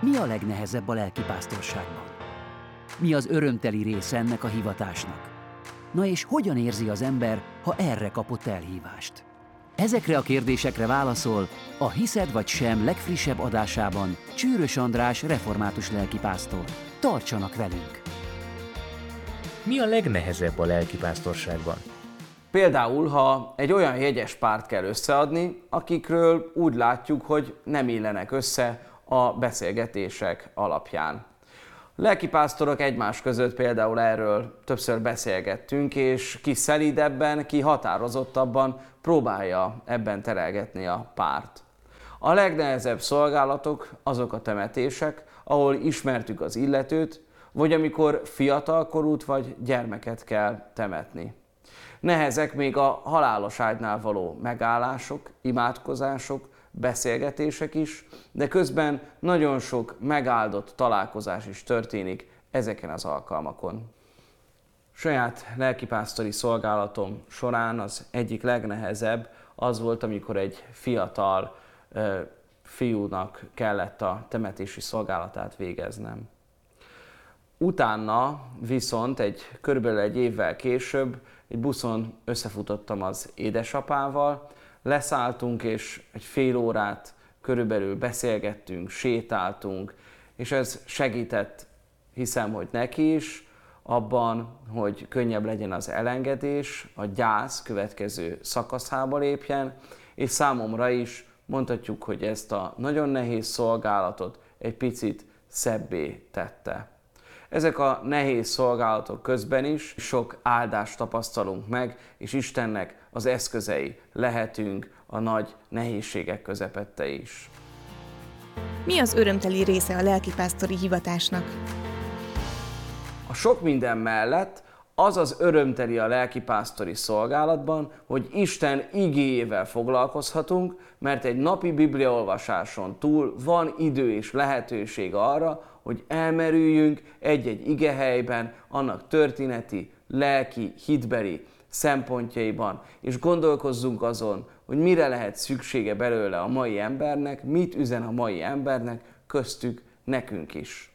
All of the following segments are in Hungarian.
Mi a legnehezebb a lelkipásztorságban? Mi az örömteli része ennek a hivatásnak? Na és hogyan érzi az ember, ha erre kapott elhívást? Ezekre a kérdésekre válaszol a Hiszed vagy sem legfrissebb adásában Csűrös András református lelkipásztor. Tartsanak velünk! Mi a legnehezebb a lelkipásztorságban? Például, ha egy olyan jegyes párt kell összeadni, akikről úgy látjuk, hogy nem illenek össze a beszélgetések alapján. Lelkipásztorok egymás között például erről többször beszélgettünk, és ki szelidebben, ki határozottabban próbálja ebben terelgetni a párt. A legnehezebb szolgálatok azok a temetések, ahol ismertük az illetőt, vagy amikor fiatalkorút vagy gyermeket kell temetni. Nehezek még a halálos ágynál való megállások, imádkozások, beszélgetések is, de közben nagyon sok megáldott találkozás is történik ezeken az alkalmakon. Saját lelkipásztori szolgálatom során az egyik legnehezebb az volt, amikor egy fiatal ö, fiúnak kellett a temetési szolgálatát végeznem. Utána viszont egy körülbelül egy évvel később egy buszon összefutottam az édesapával, leszálltunk és egy fél órát körülbelül beszélgettünk, sétáltunk, és ez segített, hiszem, hogy neki is, abban, hogy könnyebb legyen az elengedés, a gyász következő szakaszába lépjen, és számomra is mondhatjuk, hogy ezt a nagyon nehéz szolgálatot egy picit szebbé tette. Ezek a nehéz szolgálatok közben is sok áldást tapasztalunk meg, és Istennek az eszközei lehetünk a nagy nehézségek közepette is. Mi az örömteli része a lelkipásztori hivatásnak? A sok minden mellett az az örömteli a lelkipásztori szolgálatban, hogy Isten igéjével foglalkozhatunk, mert egy napi bibliaolvasáson túl van idő és lehetőség arra, hogy elmerüljünk egy-egy igehelyben, annak történeti, lelki, hitbeli szempontjaiban, és gondolkozzunk azon, hogy mire lehet szüksége belőle a mai embernek, mit üzen a mai embernek, köztük nekünk is.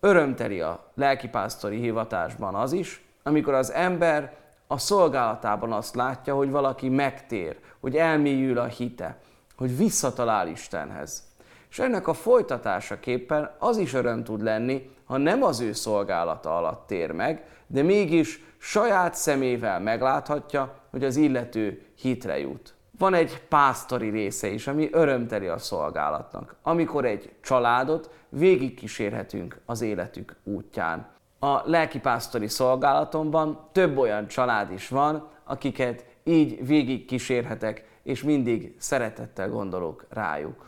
Örömteli a lelkipásztori hivatásban az is, amikor az ember a szolgálatában azt látja, hogy valaki megtér, hogy elmélyül a hite, hogy visszatalál Istenhez. És ennek a folytatásaképpen az is öröm tud lenni, ha nem az ő szolgálata alatt tér meg, de mégis saját szemével megláthatja, hogy az illető hitre jut. Van egy pásztori része is, ami örömteli a szolgálatnak, amikor egy családot végigkísérhetünk az életük útján. A lelkipásztori szolgálatomban több olyan család is van, akiket így végigkísérhetek, és mindig szeretettel gondolok rájuk.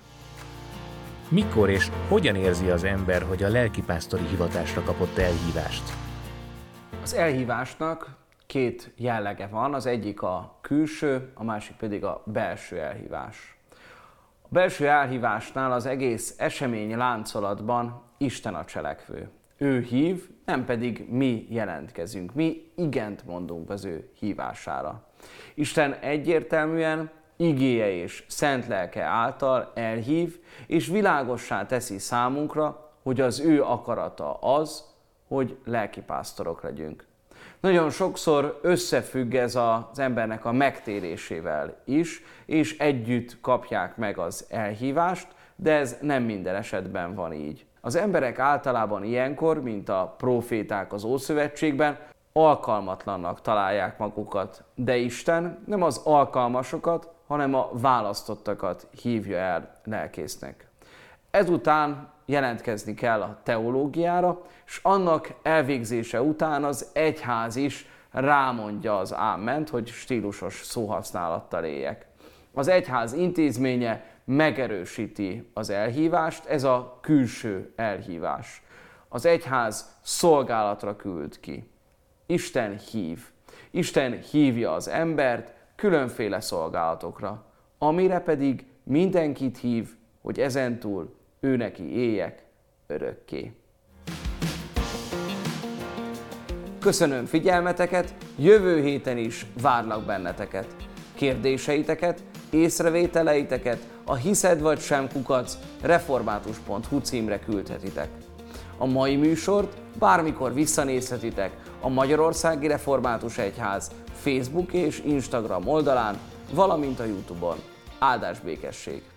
Mikor és hogyan érzi az ember, hogy a lelkipásztori hivatásra kapott elhívást? Az elhívásnak két jellege van, az egyik a külső, a másik pedig a belső elhívás. A belső elhívásnál az egész esemény láncolatban Isten a cselekvő. Ő hív, nem pedig mi jelentkezünk, mi igent mondunk az ő hívására. Isten egyértelműen igéje és szent lelke által elhív, és világossá teszi számunkra, hogy az ő akarata az, hogy lelkipásztorok legyünk. Nagyon sokszor összefügg ez az embernek a megtérésével is, és együtt kapják meg az elhívást, de ez nem minden esetben van így. Az emberek általában ilyenkor, mint a proféták az Ószövetségben, alkalmatlannak találják magukat, de Isten nem az alkalmasokat, hanem a választottakat hívja el lelkésznek. Ezután jelentkezni kell a teológiára, és annak elvégzése után az egyház is rámondja az áment, hogy stílusos szóhasználattal éljek. Az egyház intézménye megerősíti az elhívást, ez a külső elhívás. Az egyház szolgálatra küld ki. Isten hív. Isten hívja az embert különféle szolgálatokra, amire pedig mindenkit hív, hogy ezentúl ő neki éljek örökké. Köszönöm figyelmeteket, jövő héten is várlak benneteket. Kérdéseiteket észrevételeiteket a hiszed vagy sem kukac református.hu címre küldhetitek. A mai műsort bármikor visszanézhetitek a Magyarországi Református Egyház Facebook és Instagram oldalán, valamint a Youtube-on. Áldás békesség!